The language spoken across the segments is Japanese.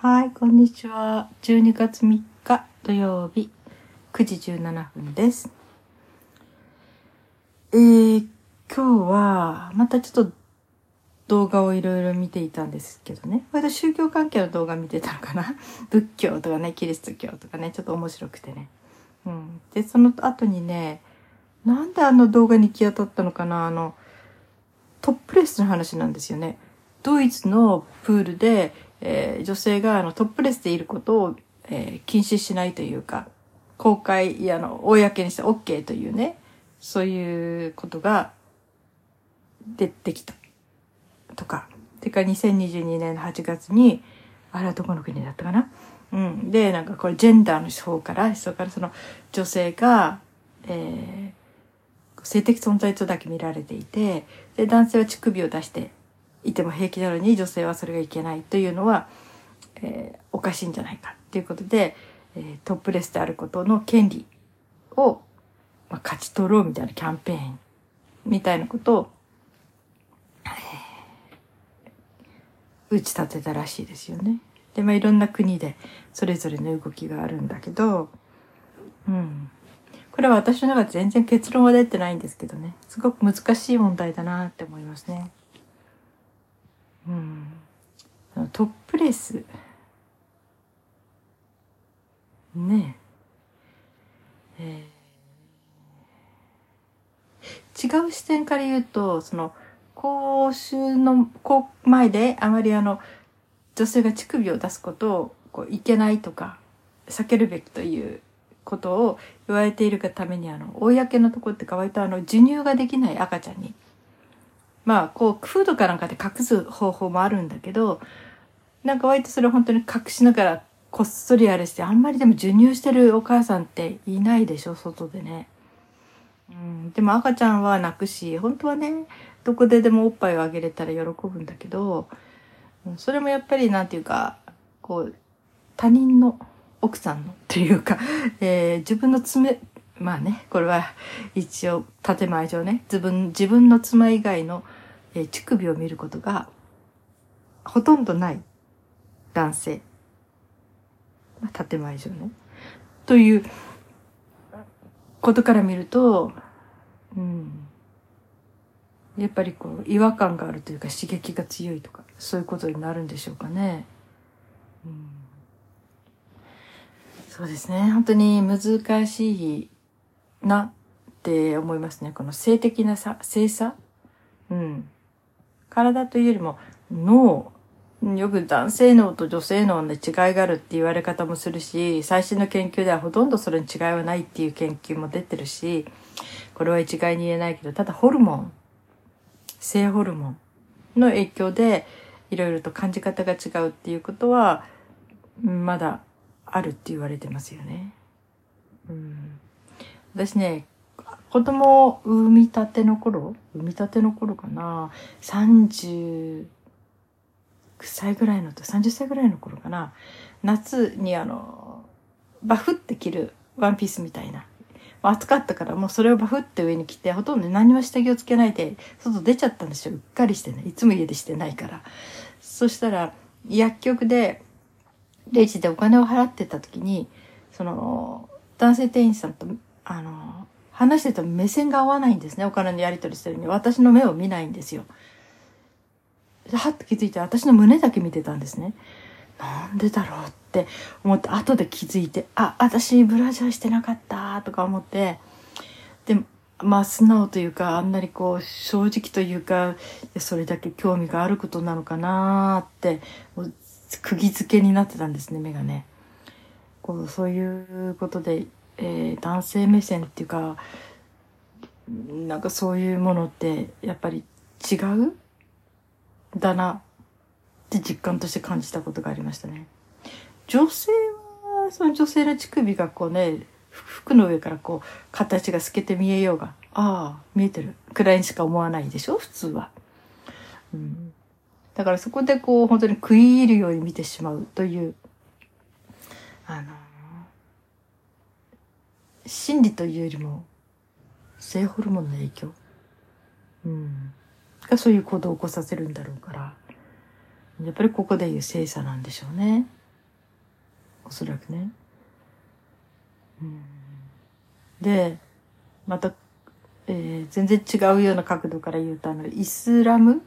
はい、こんにちは。12月3日土曜日9時17分です。えー、今日はまたちょっと動画をいろいろ見ていたんですけどね。割と宗教関係の動画見てたのかな 仏教とかね、キリスト教とかね、ちょっと面白くてね。うん。で、その後にね、なんであの動画に行き当たったのかなあの、トップレスの話なんですよね。ドイツのプールで、えー女性があのトップレスでいることを、えー禁止しないというか、公開、いや、あの、公にして OK というね、そういうことが出てきた。とか。てか2022年の8月に、あれはどこの国だったかな？うん。で、なんかこれジェンダーの方から、それからその女性が、えー性的存在とだけ見られていて、で、男性は乳首を出していても平気なのに女性はそれがいけないというのは、えーおかしいんじゃないかっていうことで、えートップレスであることの権利を、まあ、勝ち取ろうみたいなキャンペーンみたいなことを、えー打ち立てたらしいですよね。で、まあ、いろんな国でそれぞれの動きがあるんだけど、うん。これは私の中で全然結論は出てないんですけどね。すごく難しい問題だなって思いますね。うん。トップレス。ねえ。ー違う視点から言うと、その、公衆の、こう前であまりあの、女性が乳首を出すことを、こう、いけないとか、避けるべきということを言われているがために、あの、公のとこってか割とあの、授乳ができない赤ちゃんに、まあ、こう、フードかなんかで隠す方法もあるんだけど、なんか割とそれ本当に隠しながら、こっそりあれして、あんまりでも授乳してるお母さんっていないでしょ、外でね。うん、でも赤ちゃんは泣くし、本当はね、どこででもおっぱいをあげれたら喜ぶんだけど、それもやっぱりなんていうか、こう、他人の奥さんのっていうか、えー自分の爪、まあね、これは一応建前上ね、自分、自分の妻以外の、えー乳首を見ることがほとんどない男性。まあ、建前上ね。ということから見ると、うん。やっぱりこう、違和感があるというか刺激が強いとか、そういうことになるんでしょうかね。うん、そうですね。本当に難しいなって思いますね。この性的なさ、性差うん。体というよりも脳。よく男性脳と女性脳の違いがあるって言われ方もするし、最新の研究ではほとんどそれに違いはないっていう研究も出てるし、これは一概に言えないけど、ただホルモン、性ホルモンの影響でいろいろと感じ方が違うっていうことは、まだあるって言われてますよね。うん、私ね、子供を産みたての頃？産みたての頃かな ?30、歳ぐらいのと、30歳ぐらいの頃かな？夏にあの、バフって着るワンピースみたいな。暑かったからもうそれをバフって上に着て、ほとんど何も下着をつけないで、外出ちゃったんですよ。うっかりしてね。いつも家でしてないから。そしたら、薬局で、レジでお金を払ってた時に、その、男性店員さんと、あの、話してても目線が合わないんですね。お金のやり取りしてるのに。私の目を見ないんですよ。はっと気づいて私の胸だけ見てたんですね。なんでだろうって思って後で気づいて、あ、私ブラジャーしてなかったとか思って、で、まあ素直というか、あんなにこう正直というか、それだけ興味があることなのかなって、もう釘付けになってたんですね、目がね。こうそういうことで、えー男性目線っていうか、なんかそういうものってやっぱり違うだなって実感として感じたことがありましたね。女性は、その女性の乳首がこうね、服の上からこう形が透けて見えようが、ああ、見えてる。くらいにしか思わないでしょ？普通は。うん。だからそこでこう本当に食い入るように見てしまうという、あの、心理というよりも、性ホルモンの影響？うん。がそういう行動を起こさせるんだろうから、やっぱりここでいう性差なんでしょうね。おそらくね。うん、で、また、えー、全然違うような角度から言うと、あの、イスラム？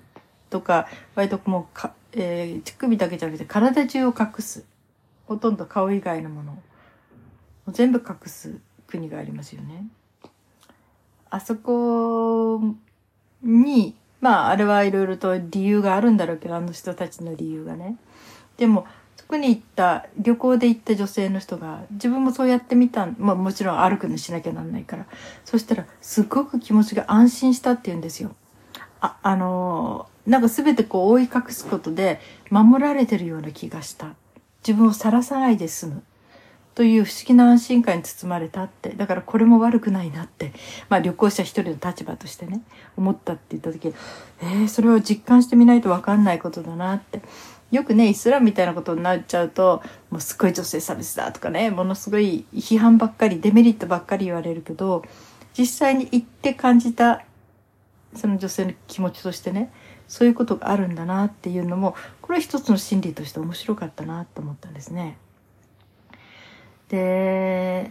とか、割ともうか、えー、乳首だけじゃなくて体中を隠す。ほとんど顔以外のものを全部隠す国がありますよね。あそこに、まあ、あれはいろいろと理由があるんだろうけど、あの人たちの理由がね。でも、そこに行った、旅行で行った女性の人が、自分もそうやってみたまあもちろん歩くのしなきゃなんないから。そしたら、すごく気持ちが安心したって言うんですよ。あ、あの、なんか全てこう覆い隠すことで守られてるような気がした。自分をさらさないで済む。という不思議な安心感に包まれたって。だからこれも悪くないなって。まあ旅行者一人の立場としてね、思ったって言った時、えー、それを実感してみないとわかんないことだなって。よくね、イスラムみたいなことになっちゃうと、もうすごい女性差別だとかね、ものすごい批判ばっかり、デメリットばっかり言われるけど、実際に行って感じた、その女性の気持ちとしてね、そういうことがあるんだなっていうのも、これは一つの心理として面白かったなと思ったんですね。で、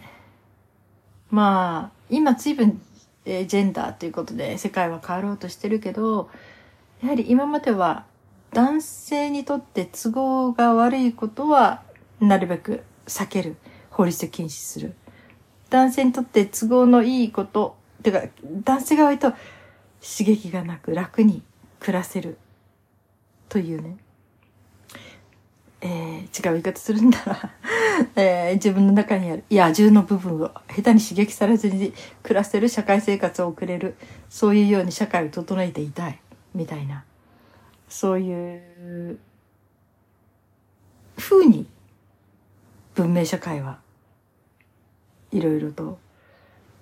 まあ、今随分、えー、ジェンダーということで世界は変わろうとしてるけど、やはり今までは男性にとって都合が悪いことはなるべく避ける。法律で禁止する。男性にとって都合のいいこと、てか、男性が割と刺激がなく楽に暮らせる。というね。えー、違う言い方するんだら えー、自分の中にある野獣の部分を下手に刺激されずに暮らせる社会生活を送れる、そういうように社会を整えていたい、みたいな。そういう風に文明社会はいろいろと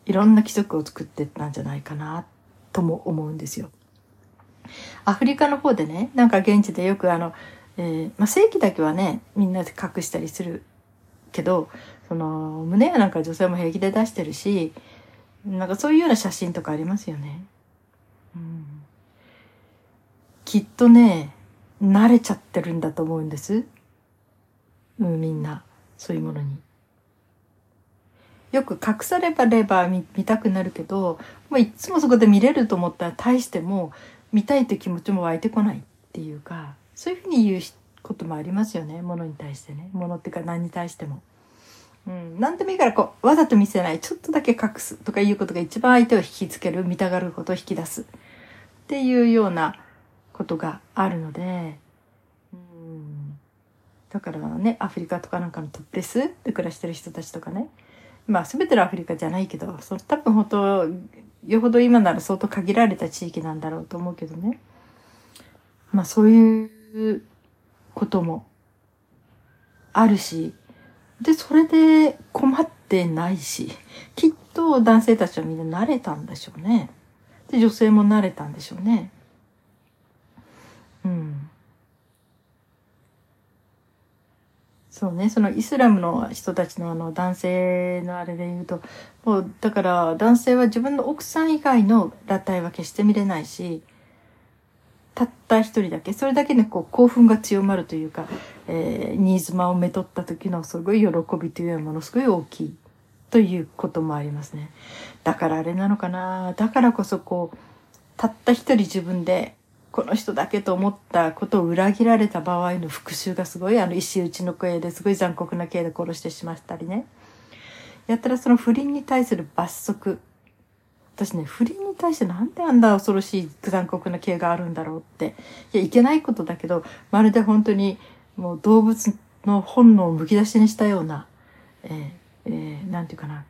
いろんな規則を作ってったんじゃないかなとも思うんですよ。アフリカの方でね、なんか現地でよくあの、えー、まあ、正規だけはね、みんなで隠したりするけど、その、胸やなんか女性も平気で出してるし、なんかそういうような写真とかありますよね。うん、きっとね、慣れちゃってるんだと思うんです。うん、みんな、そういうものに。よく隠さればれば見たくなるけど、もういつもそこで見れると思ったら大しても見たいという気持ちも湧いてこないっていうか、そういうふうに言うこともありますよね。ものに対してね。ものってか何に対しても。うん。何でもいいからこう、わざと見せない。ちょっとだけ隠すとかいうことが一番相手を引きつける、見たがることを引き出す。っていうようなことがあるので、うん。だからね、アフリカとかなんかのトップレスで暮らしてる人たちとかね。まあ全てのアフリカじゃないけど、その多分本当、よほど今なら相当限られた地域なんだろうと思うけどね。まあそういうこともあるし、で、それで困ってないし、きっと男性たちはみんな慣れたんでしょうね。で、女性も慣れたんでしょうね。うん。そうね、そのイスラムの人たちのあの男性のあれで言うと、もうだから男性は自分の奥さん以外の裸体は決して見れないし、った一人だけ、それだけでこう興奮が強まるというか、えー、新妻をめとった時のすごい喜びというのはものすごい大きいということもありますね。だからあれなのかなだからこそこう、たった一人自分でこの人だけと思ったことを裏切られた場合の復讐がすごいあの石打ちの声ですごい残酷な刑で殺してしまったりね。やったらその不倫に対する罰則私ね、不倫に対してなんであんな恐ろしい残酷な刑があるんだろうって。いや、いけないことだけど、まるで本当にもう動物の本能をむき出しにしたような、えー、えー、なんていうかな。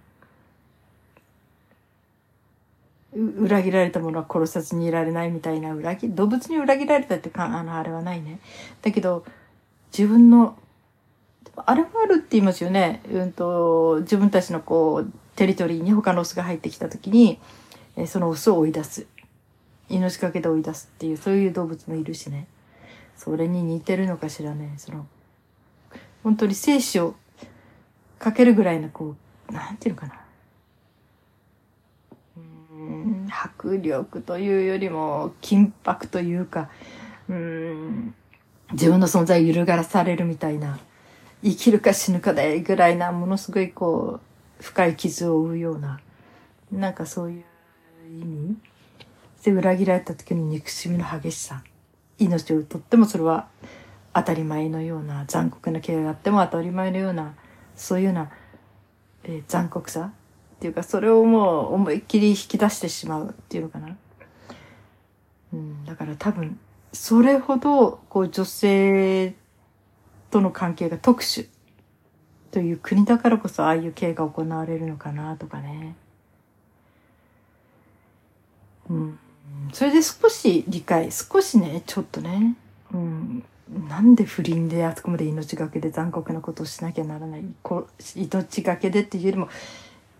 裏切られたものは殺さずにいられないみたいな裏切、動物に裏切られたってか、あの、あれはないね。だけど、自分の、あれもあるって言いますよね。うんと、自分たちのこう、テリトリーに他のオスが入ってきた時に、えそのオスを追い出す。命かけで追い出すっていう、そういう動物もいるしね。それに似てるのかしらね。その、本当に生死をかけるぐらいのこう、なんていうのかな。うん、迫力というよりも、緊迫というか、うん、自分の存在を揺るがらされるみたいな、生きるか死ぬかでぐらいな、ものすごいこう、深い傷を負うような、なんかそういう意味？で裏切られた時の憎しみの激しさ。命をとってもそれは当たり前のような残酷な刑があっても当たり前のような、そういうような、えー、残酷さっていうか、それをもう思いっきり引き出してしまうっていうのかな。うん、だから多分、それほど、こう女性との関係が特殊という国だからこそああいう刑が行われるのかなとかね。うん。それで少し理解、少しね、ちょっとね、うん、なんで不倫であそこまで命がけで残酷なことをしなきゃならない、こ命がけでっていうよりも、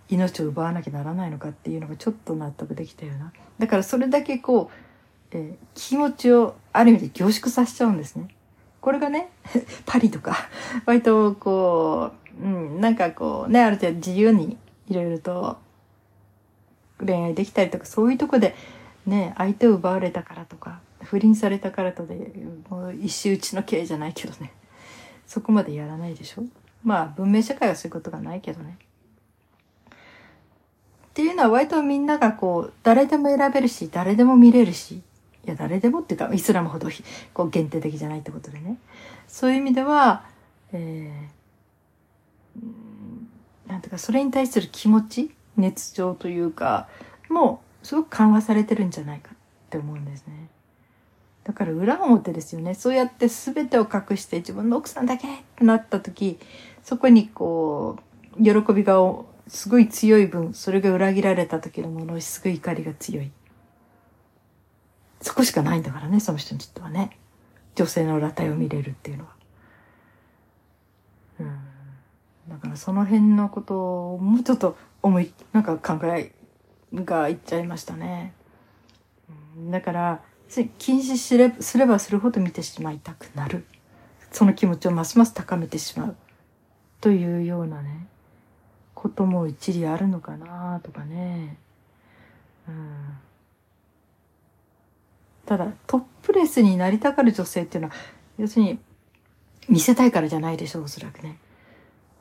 命を奪わなきゃならないのかっていうのがちょっと納得できたような。だからそれだけこう、えー、気持ちをある意味で凝縮させちゃうんですね。これがね、パリとか、割とこう、うん、なんかこうね、ある程度自由にいろいろと恋愛できたりとか、そういうとこでね、相手を奪われたからとか、不倫されたからとで、もう一周打ちの刑じゃないけどね。そこまでやらないでしょ？まあ、文明社会はそういうことがないけどね。っていうのは割とみんながこう、誰でも選べるし、誰でも見れるし、いや、誰でもっていうか、イスラムほどこう限定的じゃないってことでね。そういう意味では、えー、なんていうか、それに対する気持ち、熱情というか、もう、すごく緩和されてるんじゃないかって思うんですね。だから裏表ですよね。そうやって全てを隠して自分の奥さんだけってなった時、そこにこう、喜びがすごい強い分、それが裏切られた時のものすごい怒りが強い。そこしかないんだからね、その人にとってはね。女性の裸体を見れるっていうのは。うん。だからその辺のことをもうちょっと思い、なんか考えがいっちゃいましたね。だから、禁止すれすればするほど見てしまいたくなる。その気持ちをますます高めてしまう。というようなね、ことも一理あるのかなとかね。うん。ただ、トップレスになりたがる女性っていうのは、要するに、見せたいからじゃないでしょう、おそらくね。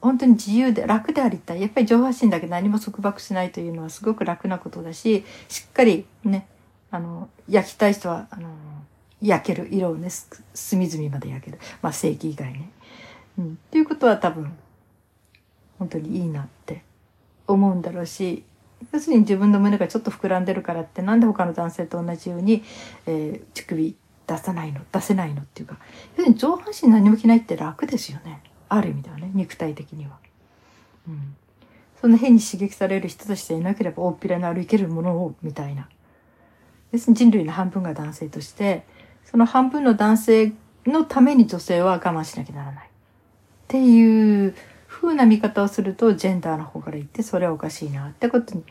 本当に自由で楽でありたい。やっぱり上半身だけ何も束縛しないというのはすごく楽なことだし、しっかりね、あの、焼きたい人は、あの、焼ける。色をね、隅々まで焼ける。まあ正規以外ね。うん。っていうことは多分、本当にいいなって思うんだろうし、要するに自分の胸がちょっと膨らんでるからってなんで他の男性と同じように、えー、乳首出さないの出せないのっていうか要するに上半身何も着ないって楽ですよね。ある意味ではね、肉体的には。うん。そんな変に刺激される人としていなければ大っぴらに歩けるものを、みたいな。要するに人類の半分が男性として、その半分の男性のために女性は我慢しなきゃならない。っていう風な見方をすると、ジェンダーの方から言って、それはおかしいなってことに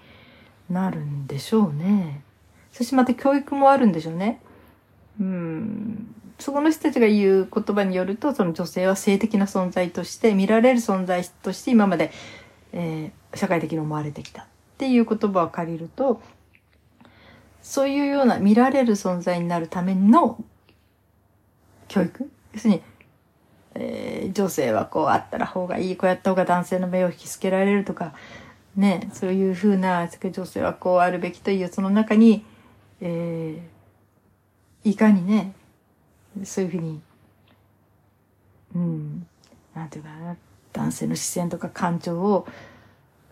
なるんでしょうね。そしてまた教育もあるんでしょうね。うん。そこの人たちが言う言葉によると、その女性は性的な存在として、見られる存在として今まで、えー、社会的に思われてきたっていう言葉を借りると、そういうような見られる存在になるための教育要するに、えー、女性はこうあったら方がいい、こうやった方が男性の目を引きつけられるとか、ね、そういうふうな、女性はこうあるべきという、その中に、えー、いかにね、そういうふうに、うん、なんていうかな、男性の視線とか感情を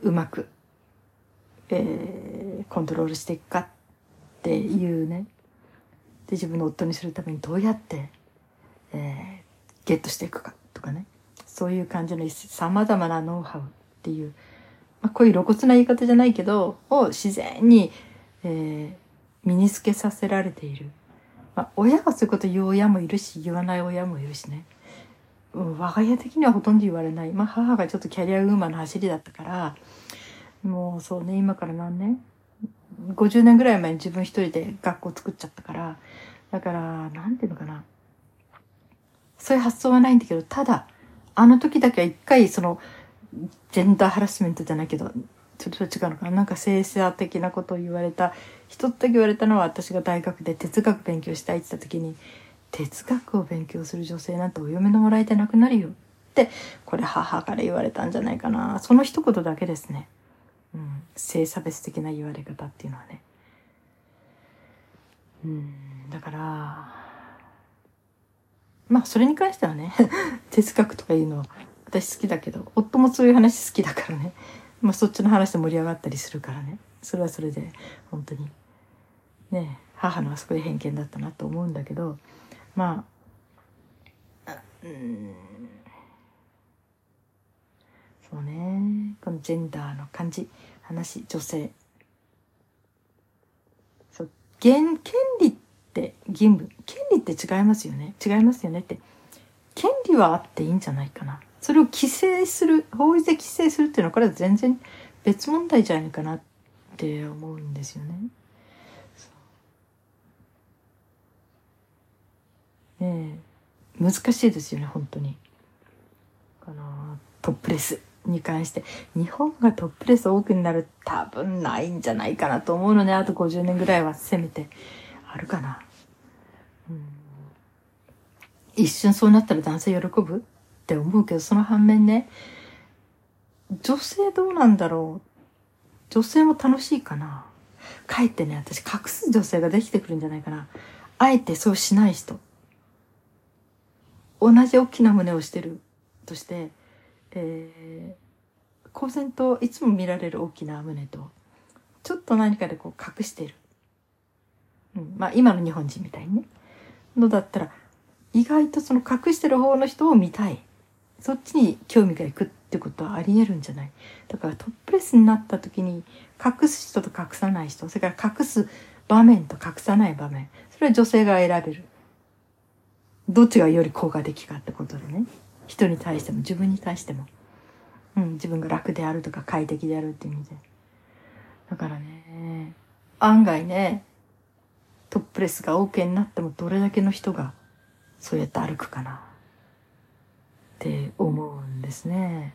うまく、えー、コントロールしていくかっていうね。で、自分の夫にするためにどうやって、えー、ゲットしていくかとかね。そういう感じの様々なノウハウっていう、まあ、こういう露骨な言い方じゃないけど、を自然に、えー、身につけさせられている。まあ、親がそういうこと言う親もいるし、言わない親もいるしね。うん、我が家的にはほとんど言われない。まあ、母がちょっとキャリアウーマンの走りだったから、もうそうね、今から何年 ?50 年ぐらい前に自分一人で学校作っちゃったから、だから、なんていうのかな。そういう発想はないんだけど、ただ、あの時だけは一回、その、ジェンダーハラスメントじゃないけど、ちょっと違うのかな。なんか性差的なことを言われた。一つだけ言われたのは私が大学で哲学勉強したいって言った時に哲学を勉強する女性なんてお嫁のもらいてなくなるよ。ってってこれ母から言われたんじゃないかな。その一言だけですね、うん、性差別的な言われ方っていうのはね。うん。だからまあそれに関してはね 哲学とかいうのは私好きだけど夫もそういう話好きだからね。まあそっちの話で盛り上がったりするからね。それはそれで本当に。ね母のあそこで偏見だったなと思うんだけどまあうん。そうね。このジェンダーの感じ。話女性。そう。権利って義務。権利って違いますよね。違いますよねって。権利はあっていいんじゃないかな。それを規制する法律で規制するっていうのはこれは全然別問題じゃないかなって思うんですよね。ねえ難しいですよね本当に。このトップレスに関して日本がトップレス多くになる多分ないんじゃないかなと思うのねあと50年ぐらいはせめてあるかな。うん、一瞬そうなったら男性喜ぶ？って思うけどその反面ね女性どうなんだろう女性も楽しいかなかえってね私隠す女性ができてくるんじゃないかなあえてそうしない人同じ大きな胸をしてるとして、えー、公然といつも見られる大きな胸と、ちょっと何かでこう隠してる。うん、まあ今の日本人みたいにね。のだったら、意外とその隠してる方の人を見たい。そっちに興味がいくってことはあり得るんじゃない？だからトップレスになった時に隠す人と隠さない人、それから隠す場面と隠さない場面。それは女性が選べる。どっちがより効果的かってことでね。人に対しても自分に対しても、うん、自分が楽であるとか快適であるって意味で。だからね案外ねトップレスが OK になってもどれだけの人がそうやって歩くかな。って思うんですね。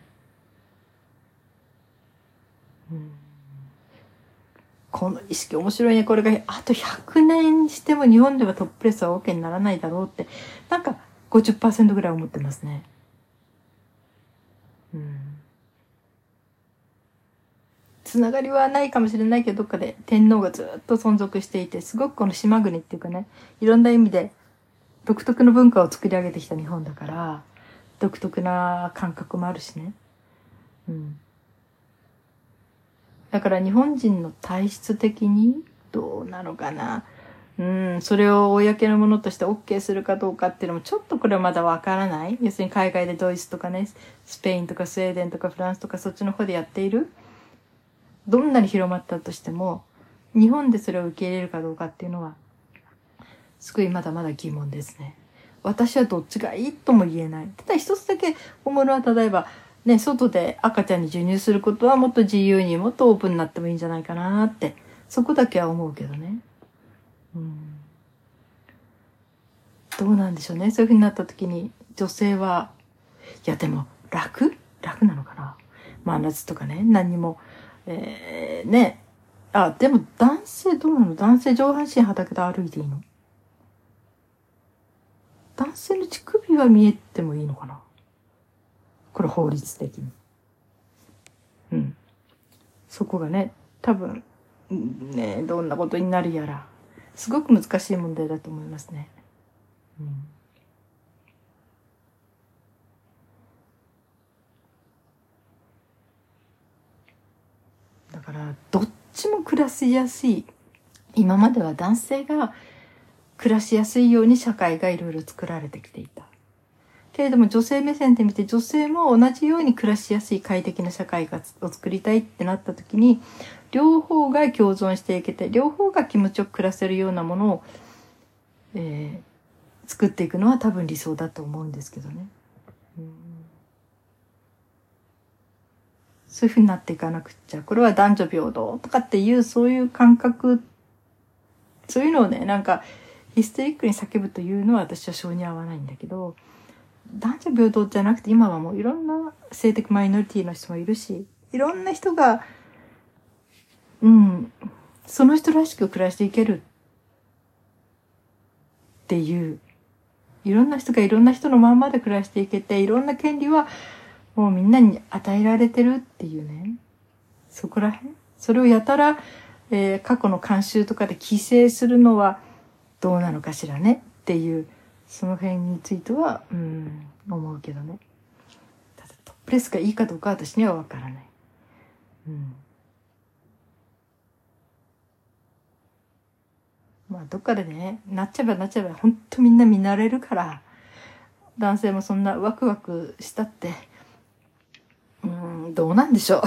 この意識面白いね。これがあと100年しても日本ではトップレスは OK にならないだろうって、なんか50%ぐらい思ってますね。うん。つながりはないかもしれないけど、どっかで天皇がずっと存続していて、すごくこの島国っていうかね、いろんな意味で独特の文化を作り上げてきた日本だから、独特な感覚もあるしね。うん。だから日本人の体質的にどうなのかな。うん、それを公のものとして OK するかどうかっていうのもちょっとこれはまだわからない。要するに海外でドイツとかね、スペインとかスウェーデンとかフランスとかそっちの方でやっている。どんなに広まったとしても、日本でそれを受け入れるかどうかっていうのは、すごいまだまだ疑問ですね。私はどっちがいいとも言えない。ただ一つだけ思うのは、例えば、ね、外で赤ちゃんに授乳することはもっと自由にもっとオープンになってもいいんじゃないかなって、そこだけは思うけどね。うん。どうなんでしょうね。そういうふうになった時に女性は、いやでも楽？楽なのかな？真夏とかね、何にも、えー、ね。あ、でも男性どうなの？男性上半身裸で歩いていいの？男性の乳首は見えてもいいのかな？これ法律的に。うん。そこがね、多分、ね、どんなことになるやら、すごく難しい問題だと思いますね。うん。だから、どっちも暮らしやすい。今までは男性が暮らしやすいように社会がいろいろ作られてきていた。けれども女性目線で見て女性も同じように暮らしやすい快適な社会を作りたいってなった時に両方が共存していけて両方が気持ちよく暮らせるようなものを、えー、作っていくのは多分理想だと思うんですけどね。そういうふうになっていかなくっちゃ。これは男女平等とかっていうそういう感覚、そういうのをね、なんかヒステリックに叫ぶというのは私は性に合わないんだけど、男女平等じゃなくて今はもういろんな性的マイノリティの人もいるし、いろんな人が、うん、その人らしく暮らしていけるっていういろんな人がいろんな人のまんまで暮らしていけて、いろんな権利はもうみんなに与えられてるっていうね。そこら辺？それをやたら、えー、過去の慣習とかで規制するのはどうなのかしらねっていう、その辺については、うん、思うけどね。ただトップレスがいいかどうか私にはわからない。うん。まあどっかでね、なっちゃえばなっちゃえば本当みんな見慣れるから、男性もそんなワクワクしたって、うん、どうなんでしょ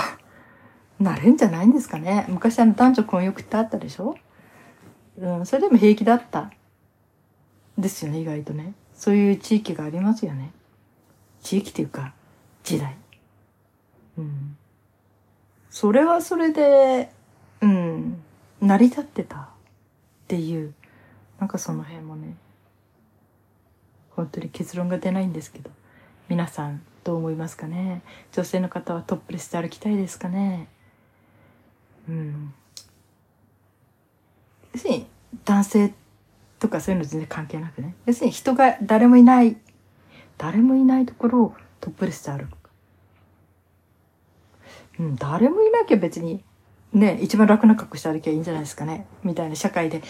う。なれんじゃないんですかね。昔あの男女混浴ってあったでしょうん、それでも平気だった。ですよね、意外とね。そういう地域がありますよね。地域っていうか、時代。うん。それはそれで、うん、成り立ってた。っていう、なんかその辺もね、本当に結論が出ないんですけど、皆さんどう思いますかね女性の方はトップレスで歩きたいですかねうん。要するに、男性とかそういうの全然関係なくね。要するに人が誰もいない、誰もいないところをトップレスで歩く。うん、誰もいなきゃ別にね、一番楽な格好して歩きゃいいんじゃないですかね。みたいな社会で、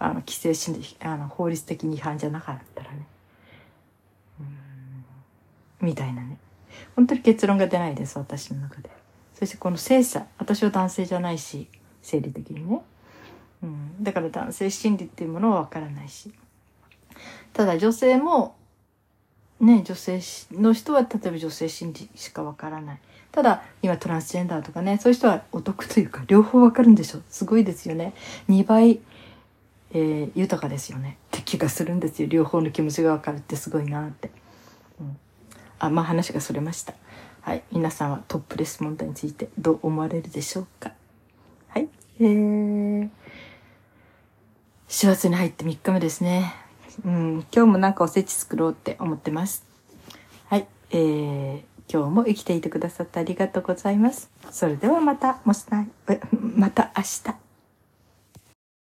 あの、規制し、あの、法律的に違反じゃなかったらね。うん、みたいなね。本当に結論が出ないです、私の中で。そしてこの性差、私は男性じゃないし、生理的にね。うん、だから男性心理っていうものはわからないし。ただ女性も、ね、女性の人は例えば女性心理しかわからない。ただ、今トランスジェンダーとかね、そういう人はお得というか、両方わかるんでしょ。すごいですよね。2倍、えー、豊かですよね。って気がするんですよ。両方の気持ちがわかるってすごいなって。うん、あ、まあ話がそれました。はい。皆さんはトップレス問題についてどう思われるでしょうかはい。えー、4月に入って3日目ですね。うん、今日もなんかおせち作ろうって思ってます。はい。えー今日も生きていてくださってありがとうございます。それではまた、もしない、また明日。